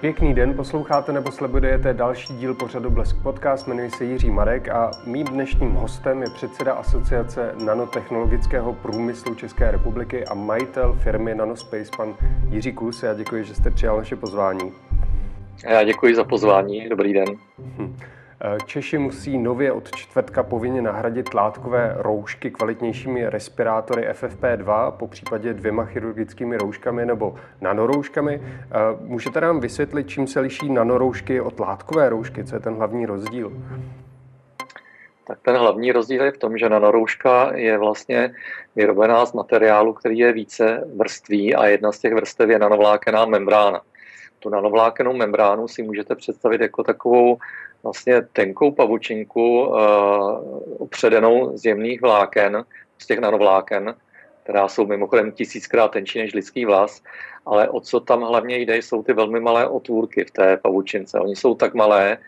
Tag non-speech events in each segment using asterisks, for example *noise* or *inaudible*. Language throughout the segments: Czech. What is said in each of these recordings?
Pěkný den, posloucháte nebo sledujete další díl pořadu Blesk Podcast, jmenuji se Jiří Marek a mým dnešním hostem je předseda Asociace nanotechnologického průmyslu České republiky a majitel firmy Nanospace, pan Jiří Kus. Já děkuji, že jste přijal naše pozvání. Já děkuji za pozvání, dobrý den. Hm. Češi musí nově od čtvrtka povinně nahradit látkové roušky kvalitnějšími respirátory FFP2, po případě dvěma chirurgickými rouškami nebo nanorouškami. Můžete nám vysvětlit, čím se liší nanoroušky od látkové roušky? Co je ten hlavní rozdíl? Tak ten hlavní rozdíl je v tom, že nanorouška je vlastně vyrobená z materiálu, který je více vrství a jedna z těch vrstev je nanovlákená membrána. Tu nanovlákenou membránu si můžete představit jako takovou vlastně tenkou pavučinku uh, opředenou z jemných vláken, z těch nanovláken, která jsou mimochodem tisíckrát tenčí než lidský vlas, ale o co tam hlavně jde, jsou ty velmi malé otvůrky v té pavučince. Oni jsou tak malé,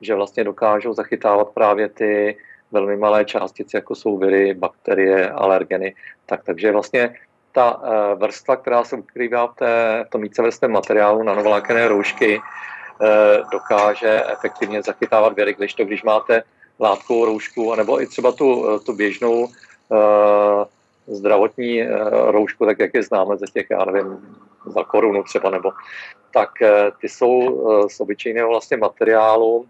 že vlastně dokážou zachytávat právě ty velmi malé částice, jako jsou viry, bakterie, alergeny. Tak, takže vlastně ta uh, vrstva, která se ukrývá v, té, v tom vícevrstvém materiálu nanovlákené roušky, Eh, dokáže efektivně zachytávat viry, když to, když máte látkovou roušku, nebo i třeba tu, eh, tu běžnou uh, zdravotní roušku, tak jak je známe ze těch, já nevím, za korunu třeba, nebo tak ty jsou z obyčejného vlastně materiálu,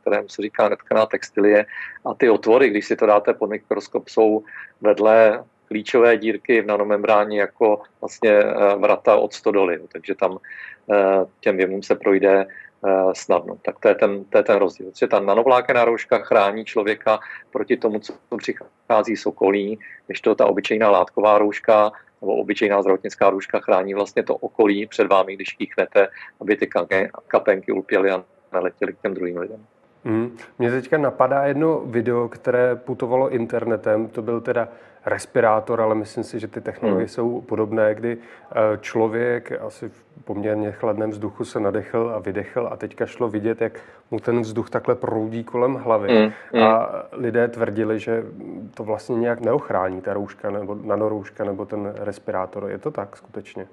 kterému se říká netkaná textilie a ty otvory, když si to dáte pod mikroskop, jsou vedle klíčové dírky v nanomembráně jako vlastně vrata od stodoly, takže tam těm věmům se projde Eh, snadno. Tak to je ten, to je ten rozdíl. Protože ta nanovlákená rouška chrání člověka proti tomu, co přichází z okolí, když to ta obyčejná látková rouška nebo obyčejná zdravotnická rouška chrání vlastně to okolí před vámi, když kýchnete, aby ty kapenky ulpěly a neletěly k těm druhým lidem. Hmm. Mně teďka napadá jedno video, které putovalo internetem, to byl teda respirátor, ale myslím si, že ty technologie hmm. jsou podobné, kdy eh, člověk asi v poměrně chladném vzduchu se nadechl a vydechl a teďka šlo vidět, jak mu ten vzduch takhle proudí kolem hlavy. Hmm. Hmm. A lidé tvrdili, že to vlastně nějak neochrání ta rouška nebo nanorouška nebo ten respirátor. Je to tak skutečně?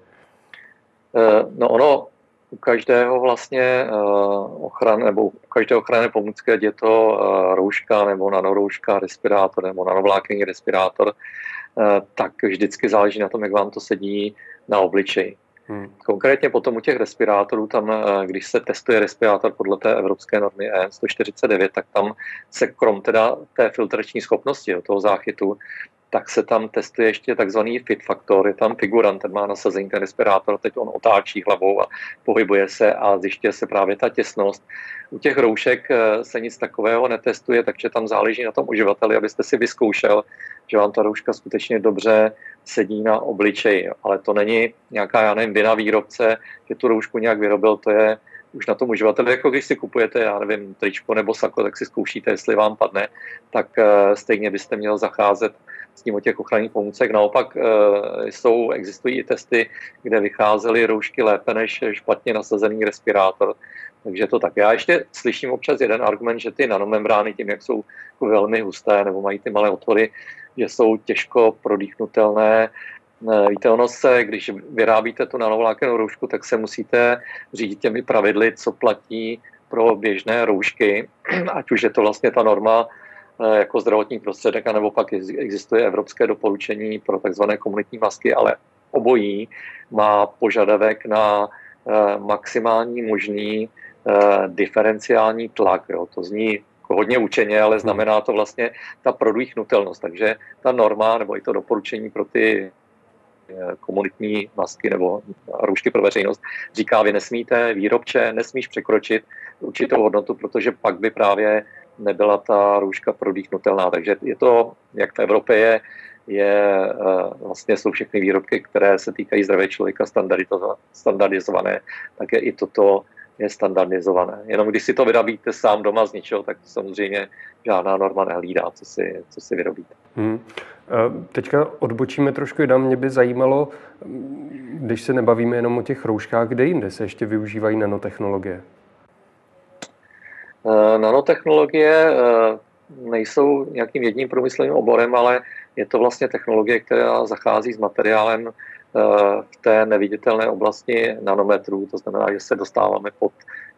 Uh, no ono u každého vlastně uh, ochran, nebo u každé ochranné pomůcky, ať je to uh, rouška nebo nanorouška, respirátor nebo nanovlákený respirátor, uh, tak vždycky záleží na tom, jak vám to sedí na obličeji. Hmm. Konkrétně potom u těch respirátorů, tam, když se testuje respirátor podle té evropské normy EN 149, tak tam se krom teda té filtrační schopnosti toho záchytu, tak se tam testuje ještě takzvaný fit faktor, je tam figurant, ten má nasazení ten respirátor, teď on otáčí hlavou a pohybuje se a zjišťuje se právě ta těsnost. U těch roušek eh, se nic takového netestuje, takže tam záleží na tom uživateli, abyste si vyzkoušel, že vám ta rouška skutečně dobře sedí na obličeji. Ale to není nějaká, já nevím, vina výrobce, že tu roušku nějak vyrobil, to je už na tom uživateli, jako když si kupujete, já nevím, tričko nebo sako, tak si zkoušíte, jestli vám padne, tak eh, stejně byste měl zacházet s tím o těch ochranných pomůcek. Naopak eh, jsou, existují i testy, kde vycházely roušky lépe než špatně nasazený respirátor. Takže to tak. Já ještě slyším občas jeden argument, že ty nanomembrány tím, jak jsou velmi husté nebo mají ty malé otvory, že jsou těžko prodýchnutelné. Eh, víte, ono se, když vyrábíte tu nanovlákenou roušku, tak se musíte řídit těmi pravidly, co platí pro běžné roušky, *clears throat* ať už je to vlastně ta norma jako zdravotní prostředek, anebo pak existuje evropské doporučení pro takzvané komunitní masky, ale obojí má požadavek na eh, maximální možný eh, diferenciální tlak. Jo. To zní jako hodně učeně, ale znamená to vlastně ta prodýchnutelnost. Takže ta norma nebo i to doporučení pro ty komunitní masky nebo roušky pro veřejnost říká, vy nesmíte výrobče, nesmíš překročit určitou hodnotu, protože pak by právě nebyla ta růžka prodýchnutelná. Takže je to, jak v Evropě je, je eh, vlastně jsou všechny výrobky, které se týkají zdraví člověka standardizované, tak je i toto je standardizované. Jenom když si to vyrobíte sám doma z ničeho, tak samozřejmě žádná norma nehlídá, co si, co si vyrobíte. Hmm. Eh, teďka odbočíme trošku jinam. Mě by zajímalo, když se nebavíme jenom o těch rouškách, kde jinde se ještě využívají nanotechnologie? Eh, nanotechnologie eh, nejsou nějakým jedním průmyslovým oborem, ale je to vlastně technologie, která zachází s materiálem v té neviditelné oblasti nanometrů, to znamená, že se dostáváme pod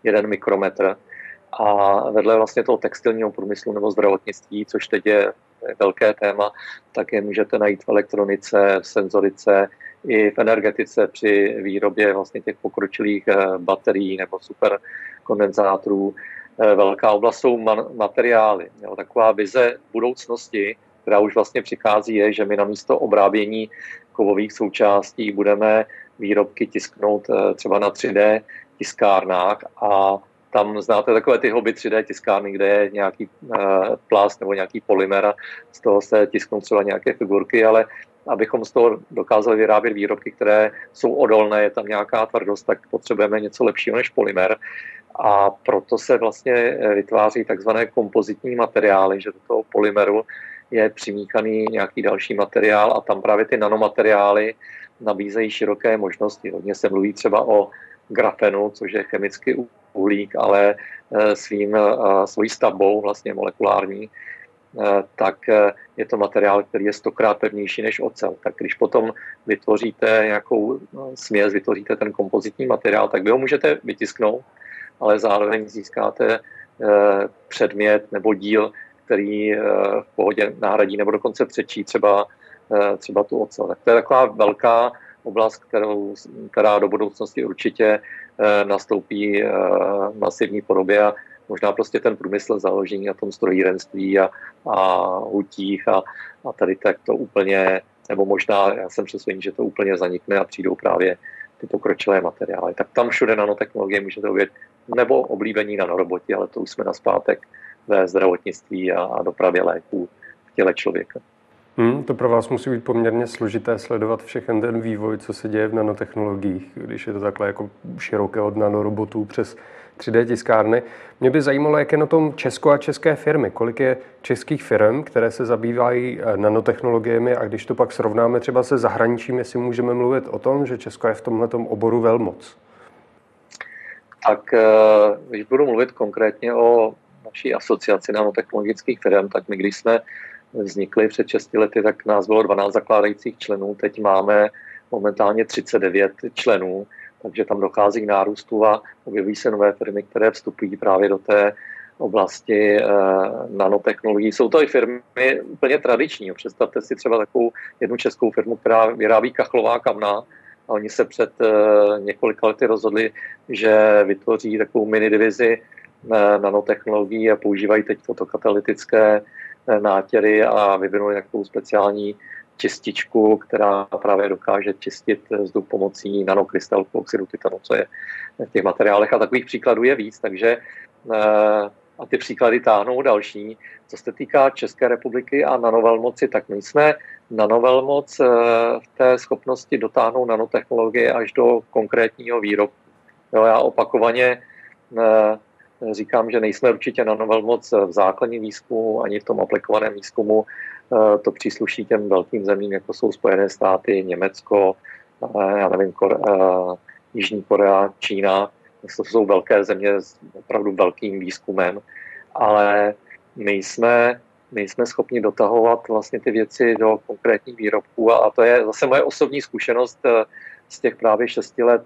jeden mikrometr. A vedle vlastně toho textilního průmyslu nebo zdravotnictví, což teď je velké téma, tak je můžete najít v elektronice, v senzorice, i v energetice při výrobě vlastně těch pokročilých eh, baterií nebo superkondenzátorů. Eh, velká oblast jsou materiály. Jo, taková vize budoucnosti, která už vlastně přichází, je, že my na místo obrábění kovových součástí budeme výrobky tisknout eh, třeba na 3D tiskárnách a tam znáte takové ty hobby 3D tiskárny, kde je nějaký uh, plast nebo nějaký polymer a z toho se tisknou třeba nějaké figurky, ale abychom z toho dokázali vyrábět výrobky, které jsou odolné, je tam nějaká tvrdost, tak potřebujeme něco lepšího než polymer. A proto se vlastně eh, vytváří takzvané kompozitní materiály, že do toho polymeru je přimíchaný nějaký další materiál a tam právě ty nanomateriály nabízejí široké možnosti. Hodně se mluví třeba o grafenu, což je chemicky uhlík, ale eh, svým, eh, svojí stavbou vlastně molekulární, tak je to materiál, který je stokrát pevnější než ocel. Tak když potom vytvoříte nějakou no, směs, vytvoříte ten kompozitní materiál, tak vy ho můžete vytisknout, ale zároveň získáte předmět nebo díl, který v pohodě nahradí nebo dokonce přečí třeba, třeba tu ocel. Tak to je taková velká oblast, kterou, která do budoucnosti určitě eh, nastoupí eh, masivní podobě a možná prostě ten průmysl založí na tom strojírenství a, a hutích a, a tady tak to úplně, nebo možná, já jsem přesvědčen, že to úplně zanikne a přijdou právě ty pokročilé materiály. Tak tam všude nanotechnologie můžete uvědět, nebo oblíbení nanoroboti, ale to už jsme na zpátek ve zdravotnictví a, a dopravě léků v těle člověka. Hmm, to pro vás musí být poměrně složité sledovat všechen ten vývoj, co se děje v nanotechnologiích, když je to takhle jako široké od nanorobotů přes 3D tiskárny. Mě by zajímalo, jak je na tom Česko a české firmy. Kolik je českých firm, které se zabývají eh, nanotechnologiemi a když to pak srovnáme třeba se zahraničím, jestli můžeme mluvit o tom, že Česko je v tomhle oboru velmoc? Tak eh, když budu mluvit konkrétně o naší asociaci nanotechnologických firm, tak my když jsme vznikly před 6 lety, tak nás bylo 12 zakládajících členů, teď máme momentálně 39 členů, takže tam dochází k nárůstu a objevují se nové firmy, které vstupují právě do té oblasti eh, nanotechnologií. Jsou to i firmy úplně tradiční. Představte si třeba takovou jednu českou firmu, která vyrábí kachlová kamna a oni se před eh, několika lety rozhodli, že vytvoří takovou mini divizi eh, nanotechnologií a používají teď fotokatalytické nátěry a vyvinuli nějakou speciální čističku, která právě dokáže čistit vzduch pomocí nanokrystalku oxidu titanu, co je v těch materiálech. A takových příkladů je víc, takže eh, a ty příklady táhnou další. Co se týká České republiky a nanovelmoci, tak my jsme nanovelmoc eh, v té schopnosti dotáhnout nanotechnologie až do konkrétního výrobku. Jo, já opakovaně eh, říkám, že nejsme určitě na novel moc v základním výzkumu ani v tom aplikovaném výzkumu. Eh, to přísluší těm velkým zemím, jako jsou Spojené státy, Německo, eh, já nevím, eh, Jižní Korea, Čína. To jsou velké země s opravdu velkým výzkumem, ale my jsme, my jsme schopni dotahovat vlastně ty věci do konkrétních výrobků a, a to je zase moje osobní zkušenost z těch právě šesti let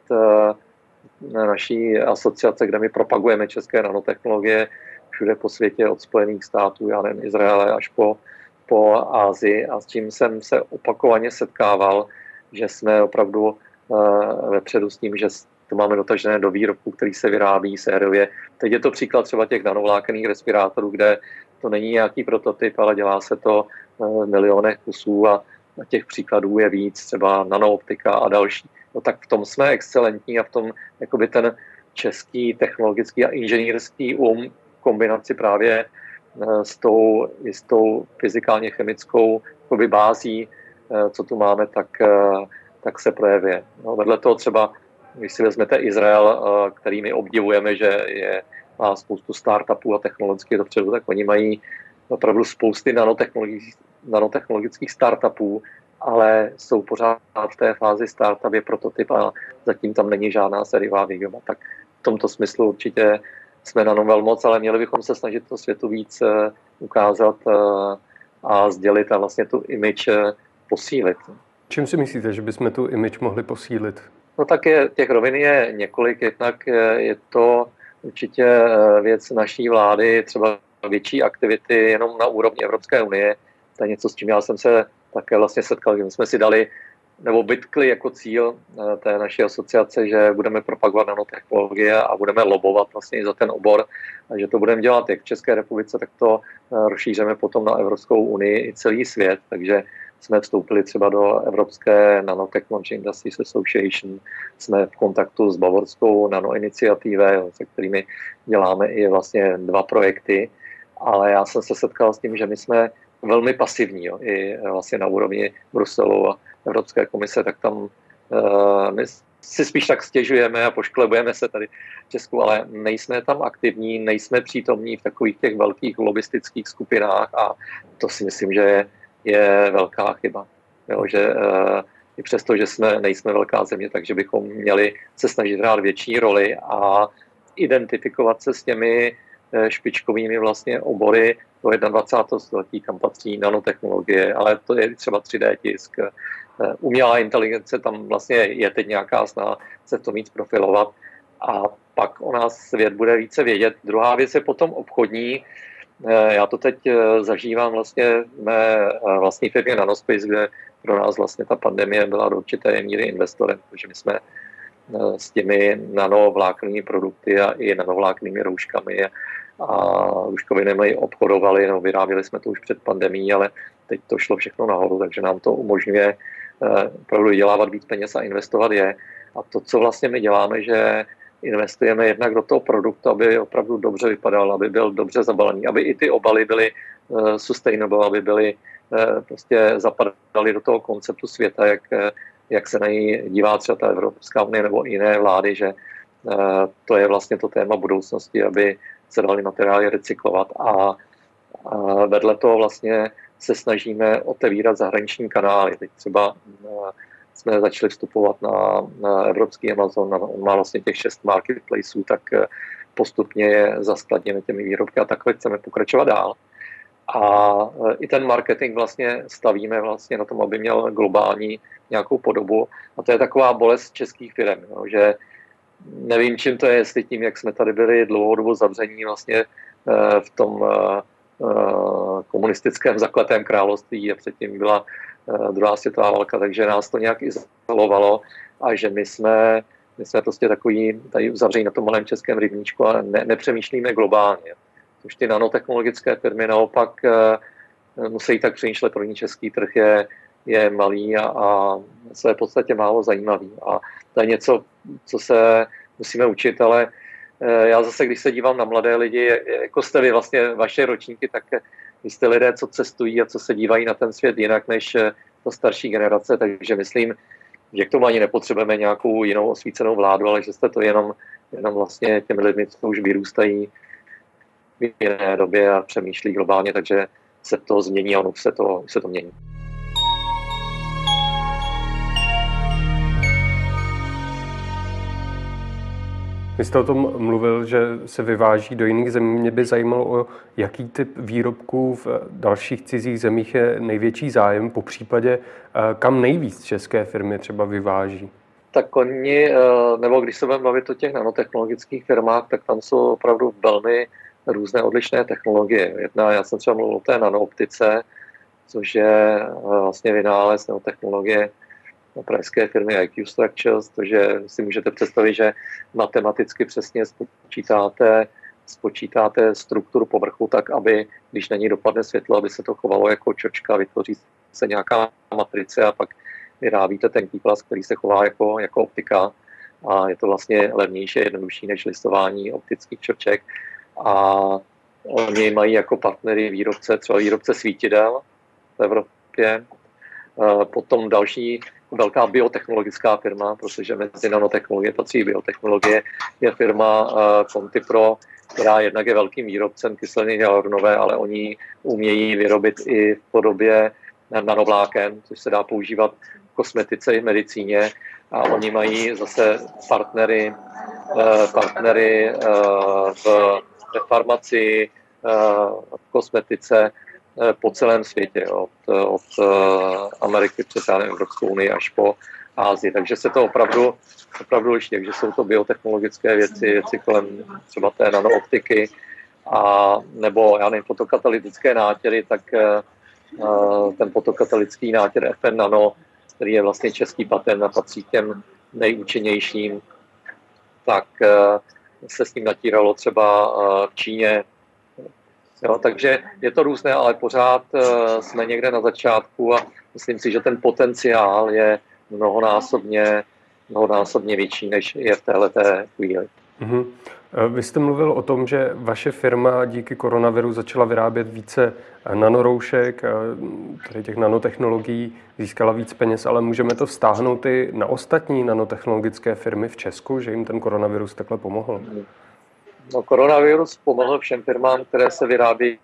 naší asociace, kde my propagujeme české nanotechnologie všude po světě, od Spojených států, já nevím, Izraele až po, po Ázii a s tím jsem se opakovaně setkával, že jsme opravdu uh, vepředu s tím, že to máme dotažené do výrobku, který se vyrábí sériově. Teď je to příklad třeba těch nanovlákených respirátorů, kde to není nějaký prototyp, ale dělá se to v milionech kusů a těch příkladů je víc, třeba nanooptika a další no tak v tom jsme excelentní a v tom jakoby ten český technologický a inženýrský um kombinaci právě eh, s tou jistou fyzikálně chemickou bází, eh, co tu máme, tak, eh, tak se projevuje. No, vedle toho třeba, když si vezmete Izrael, který my obdivujeme, že je, má spoustu startupů a technologických dopředu, tak oni mají opravdu spousty nanotechnologických, nanotechnologických startupů, ale jsou pořád v té fázi startup, je prototyp a zatím tam není žádná sériová výroba. Tak v tomto smyslu určitě jsme na novel moc, ale měli bychom se snažit to světu víc ukázat a sdělit a vlastně tu image posílit. Čím si myslíte, že bychom tu image mohli posílit? No tak je, těch rovin je několik, jednak je to určitě eh, věc naší vlády, třeba větší aktivity jenom na úrovni Evropské unie. To je něco, s čím já jsem se také vlastně setkal, kdy jsme si dali nebo bytkli jako cíl eh, té naší asociace, že budeme propagovat nanotechnologie a budeme lobovat vlastně za ten obor a že to budeme dělat jak v České republice, tak to eh, rozšíříme potom na Evropskou unii i celý svět, takže jsme vstoupili třeba do Evropské Nanotechnology Industries Association, jsme v kontaktu s Bavorskou nanoiniciativou, se kterými děláme i vlastně dva projekty, ale já jsem se setkal s tím, že my jsme velmi pasivní, jo, i vlastně na úrovni Bruselu a Evropské komise, tak tam uh, my si spíš tak stěžujeme a pošklebujeme se tady v Česku, ale nejsme tam aktivní, nejsme přítomní v takových těch velkých lobistických skupinách a to si myslím, že je, je velká chyba. Jo, že uh, i přesto, že jsme, nejsme velká země, takže bychom měli se snažit hrát větší roli a identifikovat se s těmi eh, špičkovými vlastně obory do 21. století, kam patří nanotechnologie, ale to je třeba 3D tisk, Eh, umělá inteligence, tam vlastně je teď nějaká snaha se to mít profilovat a pak o nás svět bude více vědět. Druhá věc je potom obchodní. Eh, já to teď eh, zažívám vlastně v mé vlastní firmě Nanospace, kde pro nás vlastně ta pandemie byla do určité míry investorem, protože my jsme s těmi nanovláknými produkty a i nanovláknými rouškami a růžkovinami obchodovali, no, vyráběli jsme to už před pandemí, ale teď to šlo všechno nahoru, takže nám to umožňuje Eh, opravdu vydělávat víc peněz a investovat je. A to, co vlastně my děláme, že investujeme jednak do toho produktu, aby opravdu dobře vypadal, aby byl dobře zabalený, aby i ty obaly byly uh, sustainable, aby byly uh, prostě zapadaly do toho konceptu světa, jak, jak se na ní dívá třeba ta Evropská unie nebo jiné vlády, že to je vlastně to téma budoucnosti, aby se daly materiály recyklovat a, a vedle toho vlastně se snažíme otevírat zahraniční kanály. Teď třeba eh, jsme začali vstupovat na, na evropský Amazon, na, on má vlastně těch šest marketplaceů, tak eh, postupně je zaskladněme těmi výrobky a takhle chceme pokračovat dál. A eh, i ten marketing vlastně stavíme vlastně na tom, aby měl globální nějakou podobu. A to je taková bolest českých firm, jo, že nevím, čím to je, jestli tím, jak jsme tady byli dlouhou dobu zavření vlastně v tom Eh, komunistickém *laughs* zakletém království a předtím byla eh, druhá světová válka, takže nás to nějak izolovalo a že my jsme, my jsme prostě takový tady uzavření na tom malém českém rybníčku a ne, nepřemýšlíme globálně. Už ty nanotechnologické firmy naopak eh, musí tak přemýšlet, pro ní český trh je, je malý a, a se v podstatě málo zajímavý. A to je něco, co se musíme učit, ale Eh, já zase, když se dívám na mladé lidi, jako jste vy vlastně vaše ročníky, tak vy jste lidé, co cestují a co se dívají na ten svět jinak než eh, to starší generace, takže myslím, že k tomu ani nepotřebujeme nějakou jinou osvícenou vládu, ale že jste to jenom, jenom vlastně těmi lidmi, co už vyrůstají v jiné době a přemýšlí globálně, takže se to změní a ono se to, se to mění. Vy jste o tom mluvil, že se vyváží do jiných zemí. Mě by zajímalo, o jaký typ výrobků v dalších cizích zemích je největší zájem, po případě eh, kam nejvíc české firmy třeba vyváží. Tak oni, eh, nebo když se budeme bavit o těch nanotechnologických firmách, tak tam jsou opravdu velmi různé odlišné technologie. Jedna, já jsem třeba mluvil o té nanooptice, což je eh, vlastně vynález nebo technologie pražské firmy IQ Structures, takže si můžete představit, že matematicky přesně spočítáte, spočítáte strukturu povrchu tak, aby když na ní dopadne světlo, aby se to chovalo jako čočka, vytvoří se nějaká matrice a pak vyrábíte ten plast, který se chová jako, jako optika. A je to vlastně levnější jednodušší než listování optických čoček. A oni mají jako partnery výrobce, třeba výrobce svítidel v Evropě, potom další velká biotechnologická firma, protože mezi nanotechnologie patří biotechnologie, je firma Contipro, která jednak je velkým výrobcem kyseliny hyaluronové, ale oni umějí vyrobit i v podobě nanovláken, což se dá používat v kosmetice i v medicíně. A oni mají zase partnery, e, partnery e, v, v farmaci, e, v kosmetice, po celém světě, od, od Ameriky přes Evropskou unii až po Ázii. Takže se to opravdu, opravdu liší. Takže jsou to biotechnologické věci, věci kolem třeba té nanooptiky, a, nebo já nevím, fotokatalytické nátěry, tak ten fotokatalytický nátěr FN Nano, který je vlastně český patent a patří k těm nejúčinnějším, tak se s ním natíralo třeba v Číně. Jo, takže je to různé, ale pořád jsme někde na začátku a myslím si, že ten potenciál je mnohonásobně, mnohonásobně větší, než je v této chvíli. Mm-hmm. Vy jste mluvil o tom, že vaše firma díky koronaviru začala vyrábět více nanoroušek, tedy těch nanotechnologií, získala víc peněz, ale můžeme to vztáhnout i na ostatní nanotechnologické firmy v Česku, že jim ten koronavirus takhle pomohl? No, koronavirus pomohl všem firmám, které se vyrábějí,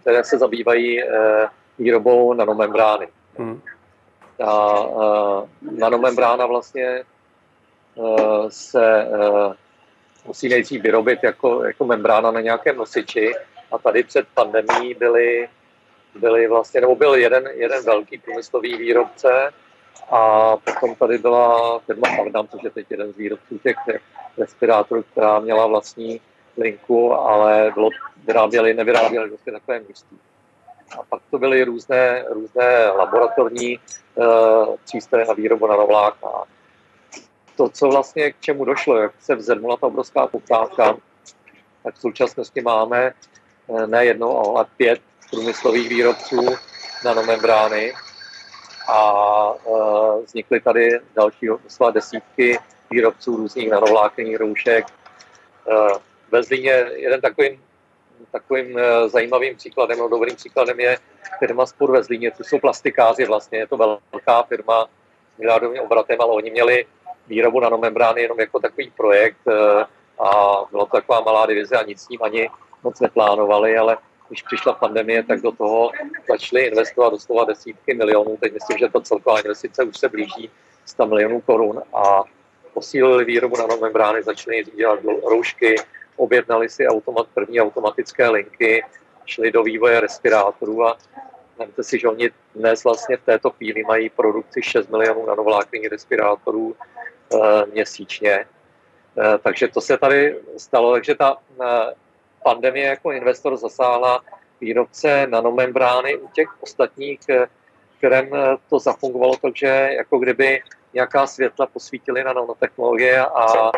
které se zabývají eh, výrobou nanomembrány. Hmm. Ta uh, nanomembrána vlastně uh, se uh, musí nejdřív vyrobit jako, jako membrána na nějakém nosiči a tady před pandemí byly, byly vlastně, nebo byl jeden, jeden velký průmyslový výrobce a potom tady byla firma Magnum, což je teď jeden z výrobců těch respirátorů, která měla vlastní linku, ale bylo, vyráběli, nevyráběli vlastně takové množství. A pak to byly různé, různé laboratorní uh, přístroje na výrobu nanovlákna. To, co vlastně k čemu došlo, jak se vzedmula ta obrovská poptávka, tak v současnosti máme uh, ne jedno, ale pět průmyslových výrobců nanomembrány a uh, vznikly tady další desítky výrobců různých nanovlákenních roušek. Uh, ve Zlíně jeden takový takovým eh, zajímavým příkladem, no dobrým příkladem je firma Spor ve Zlíně, to jsou plastikáři vlastně, je to velká firma s miliardovým obratem, ale oni měli výrobu nanomembrány jenom jako takový projekt eh, a byla to taková malá divize a nic s ním ani moc neplánovali, ale když přišla pandemie, tak do toho začali investovat doslova desítky milionů. Teď myslím, že to celková investice už se blíží 100 milionů korun a posílili výrobu nanomembrány, začali dělat roušky, objednali si automat, první automatické linky, šli do vývoje respirátorů a Vemte si, že oni dnes vlastně v této chvíli mají produkci 6 milionů nanovlákných respirátorů e, měsíčně. E, takže to se tady stalo, takže ta e, pandemie jako investor zasáhla výrobce nanomembrány u těch ostatních, kterém to zafungovalo, takže jako kdyby nějaká světla posvítily na nanotechnologie a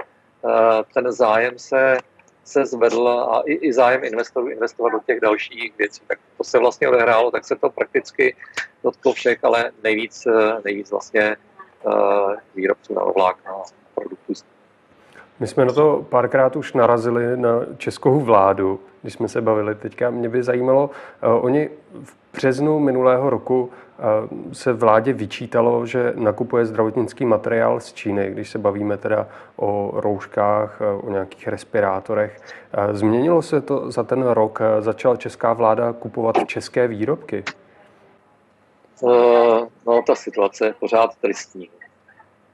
ten zájem se se zvedl a i, i zájem investorů investovat do těch dalších věcí. Tak to se vlastně odehrálo, tak se to prakticky dotklo všech, ale nejvíc, eh, nejvíc vlastně uh, výrobců na ovlákna produktů. My jsme na to párkrát už narazili na českou vládu, když jsme se bavili. Teďka mě by zajímalo, uh, oni v březnu minulého roku se vládě vyčítalo, že nakupuje zdravotnický materiál z Číny, když se bavíme teda o rouškách, o nějakých respirátorech. Změnilo se to za ten rok? Začala česká vláda kupovat české výrobky? No, ta situace je pořád tristní.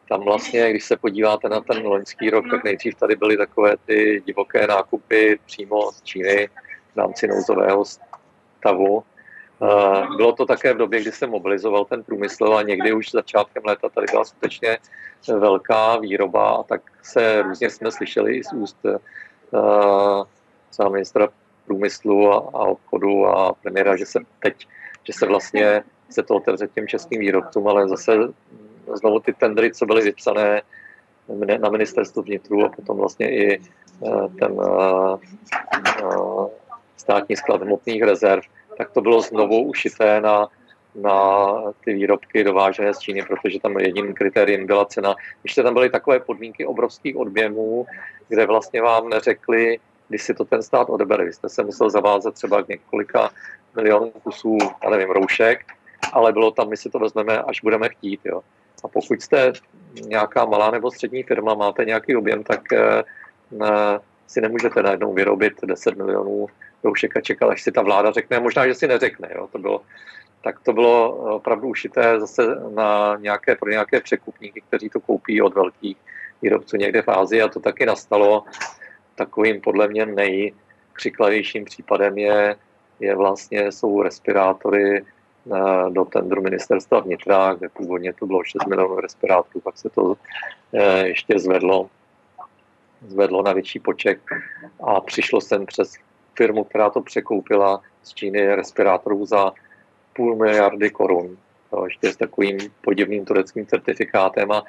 Tam vlastně, když se podíváte na ten loňský rok, tak nejdřív tady byly takové ty divoké nákupy přímo z Číny v rámci nouzového stavu. Bylo to také v době, kdy se mobilizoval ten průmysl a někdy už začátkem léta tady byla skutečně velká výroba a tak se různě jsme slyšeli i z úst uh, ministra průmyslu a, a obchodu a premiéra, že se teď, že se vlastně se to otevře těm českým výrobcům, ale zase znovu ty tendry, co byly vypsané na ministerstvu vnitru a potom vlastně i ten státní sklad hmotných rezerv, tak to bylo znovu ušité na, na ty výrobky dovážené z Číny, protože tam jediným kritériem byla cena. Ještě tam byly takové podmínky obrovských odběmů, kde vlastně vám neřekli, když si to ten stát odebere. Vy jste se musel zavázat třeba k několika milionů kusů, já nevím, roušek, ale bylo tam, my si to vezmeme, až budeme chtít. Jo. A pokud jste nějaká malá nebo střední firma, máte nějaký objem, tak eh, si nemůžete najednou vyrobit 10 milionů roušek a čekal, až si ta vláda řekne. Možná, že si neřekne. Jo. To bylo, tak to bylo opravdu ušité zase na nějaké, pro nějaké překupníky, kteří to koupí od velkých výrobců někde v Ázii a to taky nastalo. Takovým podle mě nejkřiklavějším případem je je vlastně, jsou respirátory eh, do tendru ministerstva vnitra, kde původně to bylo 6 milionů respirátorů, pak se to eh, ještě zvedlo, zvedlo na větší počet a přišlo sem přes firmu, která to překoupila z Číny respirátorů za půl miliardy korun. Ještě s takovým podivným tureckým certifikátem a,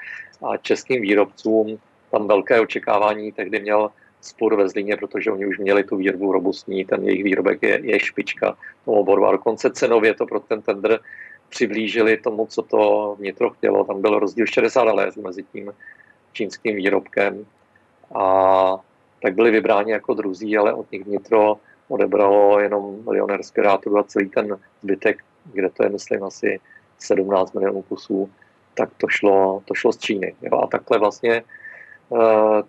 a českým výrobcům tam velké očekávání tehdy měl spor ve Zlíně, protože oni už měli tu výrobu robustní, ten jejich výrobek je, je špička tomu oboru a dokonce cenově to pro ten tender přiblížili tomu, co to vnitro chtělo. Tam byl rozdíl 60 let mezi tím čínským výrobkem a tak byli vybráni jako druzí, ale od nich vnitro odebralo jenom milion respirátorů a celý ten zbytek, kde to je, myslím, asi 17 milionů kusů, tak to šlo, to šlo z Číny. Jo? A takhle vlastně eh,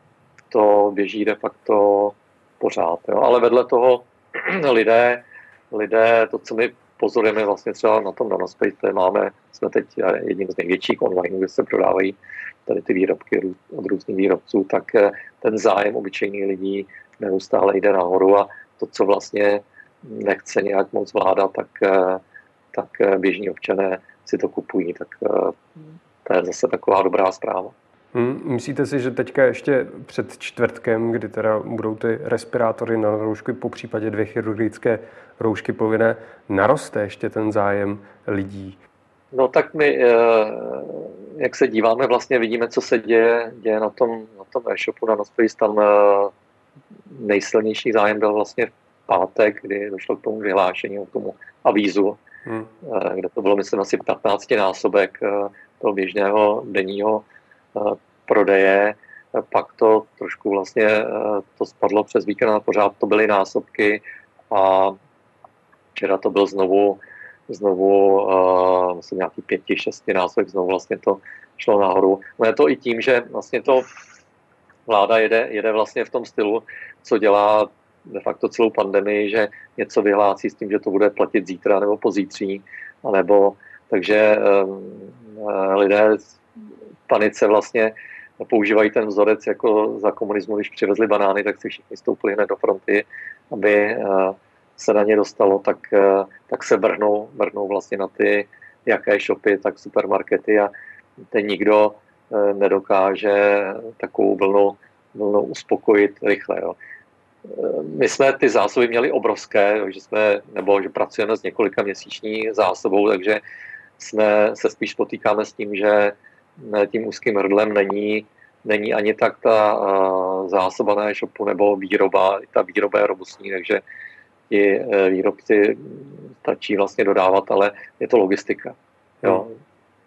to běží de facto pořád. Jo? Ale vedle toho *clears throat* lidé, lidé, to, co my pozorujeme vlastně třeba na tom Nanospace, máme, jsme teď jedním z největších online, kde se prodávají tady ty výrobky od různých výrobců, tak eh, ten zájem obyčejných lidí neustále jde nahoru a to, co vlastně nechce nějak moc vláda, tak, eh, tak eh, běžní občané si to kupují. Tak to je zase taková dobrá zpráva. Hmm, myslíte si, že teďka ještě před čtvrtkem, kdy teda budou ty respirátory na roušky, po případě dvě chirurgické roušky povinné, naroste ještě ten zájem lidí? No tak my, eh, jak se díváme, vlastně vidíme, co se děje, děje na tom, na tom e-shopu, na Nospace, tam eh, nejsilnější zájem byl vlastně v pátek, kdy došlo k tomu vyhlášení, k tomu avízu, hmm. Eh, kde to bylo, myslím, asi 15 násobek toho běžného denního prodeje, pak to trošku vlastně to spadlo přes víkend a pořád to byly násobky a včera to byl znovu, znovu uh, myslím nějaký pěti, šesti násobek, znovu vlastně to šlo nahoru. No je to i tím, že vlastně to vláda jede, jede vlastně v tom stylu, co dělá de facto celou pandemii, že něco vyhlásí s tím, že to bude platit zítra nebo pozítří, anebo takže um, lidé panice vlastně používají ten vzorec jako za komunismu, když přivezli banány, tak si všichni stoupili hned do fronty, aby eh, se na ně dostalo, tak, eh, tak se vrhnou, vrhnou vlastně na ty jaké shopy, tak supermarkety a ten nikdo eh, nedokáže takovou vlnu, vlnu uspokojit rychle. Jo. My jsme ty zásoby měli obrovské, že jsme, nebo že pracujeme s několika měsíční zásobou, takže jsme se spíš potýkáme s tím, že tím úzkým hrdlem není, není ani tak ta zásoba na e-shopu nebo výroba, ta výroba je robustní, takže ti uh, výrobci stačí vlastně dodávat, ale je to logistika. Jo? Hmm.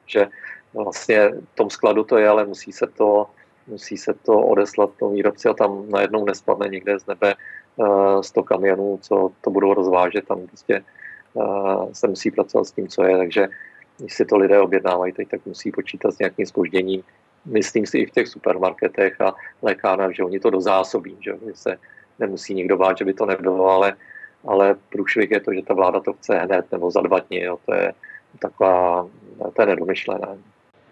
Že vlastně v tom skladu to je, ale musí se to, musí se to odeslat tomu výrobci a tam najednou nespadne někde z nebe uh, 100 kamionů, co to budou rozvážet, tam prostě uh, se musí pracovat s tím, co je, takže když si to lidé objednávají teď, tak musí počítat s nějakým spožděním. Myslím si i v těch supermarketech a lékárnách, že oni to dozásobí, že se nemusí nikdo bát, že by to nebylo, ale, ale průšvih je to, že ta vláda to chce hned nebo za dva dny. Jo. To je taková, to je nedomyšlené.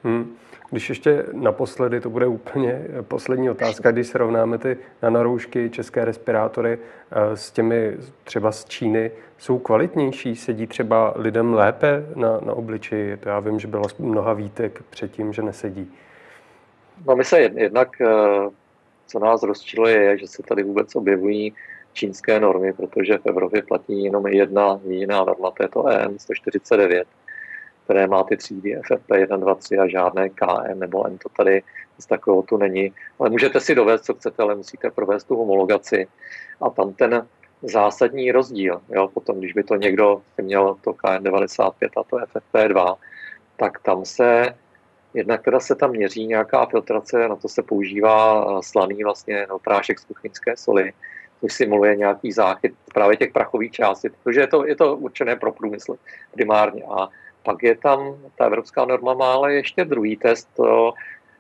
Hmm. Když ještě naposledy, to bude úplně poslední otázka, když srovnáme ty nanoroušky, české respirátory eh, s těmi třeba z Číny, jsou kvalitnější, sedí třeba lidem lépe na, na obličeji? To já vím, že bylo mnoha výtek předtím, že nesedí. No my se jednak, eh, co nás rozčiluje, je, že se tady vůbec objevují čínské normy, protože v Evropě platí jenom jedna jiná norma, to je to EN 149 které má ty třídy FFP1, 2, 3 a žádné KM nebo N, to tady z takového tu není. Ale můžete si dovést, co chcete, ale musíte provést tu homologaci. A tam ten zásadní rozdíl, jo, potom, když by to někdo měl to KN95 a to FFP2, tak tam se Jednak teda se tam měří nějaká filtrace, na to se používá slaný vlastně no, prášek z kuchyňské soli, což simuluje nějaký záchyt právě těch prachových částí, protože je to, je to určené pro průmysl primárně. A pak je tam, ta evropská norma má ale ještě druhý test, to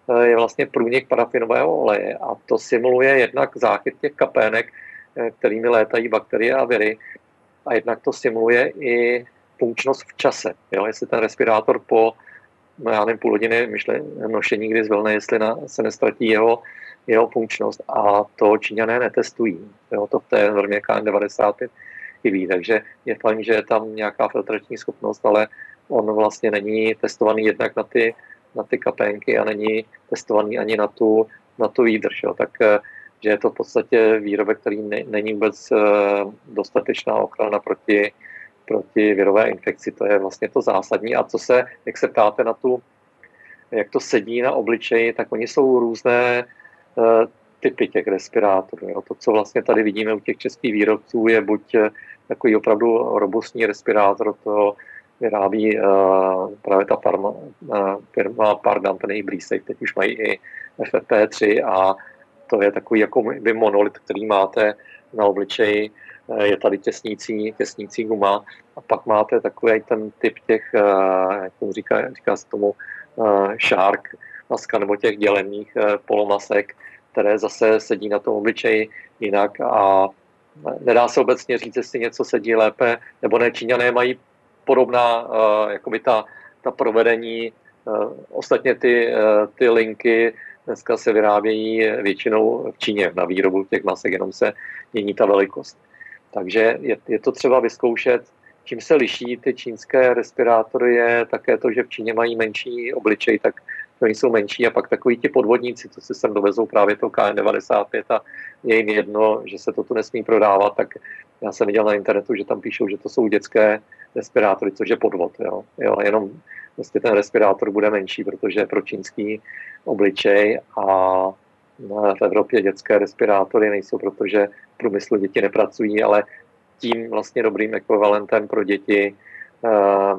eh, je vlastně průnik parafinového oleje a to simuluje jednak záchyt těch kapének, eh, kterými létají bakterie a viry a jednak to simuluje i funkčnost v čase. Jo? Jestli ten respirátor po já nevím, půl hodiny myšle, nošení, kdy zvlne, jestli na, se nestratí jeho, jeho funkčnost a to Číňané netestují. Jo? To v té normě KN95 chybí. Takže je fajn, že je tam nějaká filtrační schopnost, ale on vlastně není testovaný jednak na ty, na ty kapenky a není testovaný ani na tu, na tu výdrž. Jo. Tak že je to v podstatě výrobek, který ne, není vůbec dostatečná ochrana proti, proti virové infekci. To je vlastně to zásadní. A co se, jak se ptáte na tu, jak to sedí na obličeji, tak oni jsou různé uh, typy těch respirátorů. Jo. To, co vlastně tady vidíme u těch českých výrobců, je buď eh, takový opravdu robustní respirátor, to vyrábí uh, právě ta farma, uh, firma Pardam, ten její blízek, teď už mají i FFP3 a to je takový jako by monolit, který máte na obličeji, je tady těsnící, těsnící guma a pak máte takový ten typ těch, jak tomu říká, říká se tomu shark maska nebo těch dělených polomasek, které zase sedí na tom obličeji jinak a nedá se obecně říct, jestli něco sedí lépe, nebo ne. Číňané mají podobná, jakoby ta, ta provedení, ostatně ty, ty linky dneska se vyrábějí většinou v Číně na výrobu těch masek, jenom se mění ta velikost. Takže je, je to třeba vyzkoušet. Čím se liší ty čínské respirátory je také to, že v Číně mají menší obličej, tak oni jsou menší a pak takový ti podvodníci, co si sem dovezou právě to KN95 a je jim jedno, že se to tu nesmí prodávat, tak já jsem viděl na internetu, že tam píšou, že to jsou dětské respirátory, což je podvod. Jo. Jo, jenom vlastně ten respirátor bude menší, protože pro čínský obličej a v Evropě dětské respirátory nejsou, protože v průmyslu děti nepracují, ale tím vlastně dobrým ekvivalentem pro děti eh,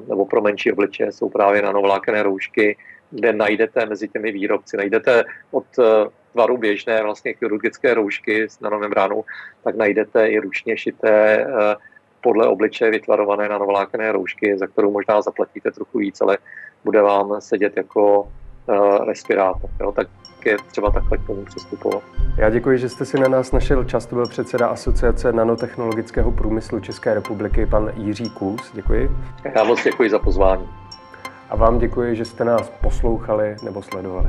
nebo pro menší obličeje jsou právě nanovlákené roušky, kde najdete mezi těmi výrobci, najdete od eh, tvaru běžné vlastně chirurgické roušky s nanomembránou, tak najdete i ručně šité eh, podle obličeje vytvarované nanovlákené roušky, za kterou možná zaplatíte trochu víc, ale bude vám sedět jako respirátor. Jo? Tak je třeba takhle k tomu přistupovat. Já děkuji, že jste si na nás našel čas. To byl předseda Asociace nanotechnologického průmyslu České republiky, pan Jiří Kus. Děkuji. Já moc děkuji za pozvání. A vám děkuji, že jste nás poslouchali nebo sledovali.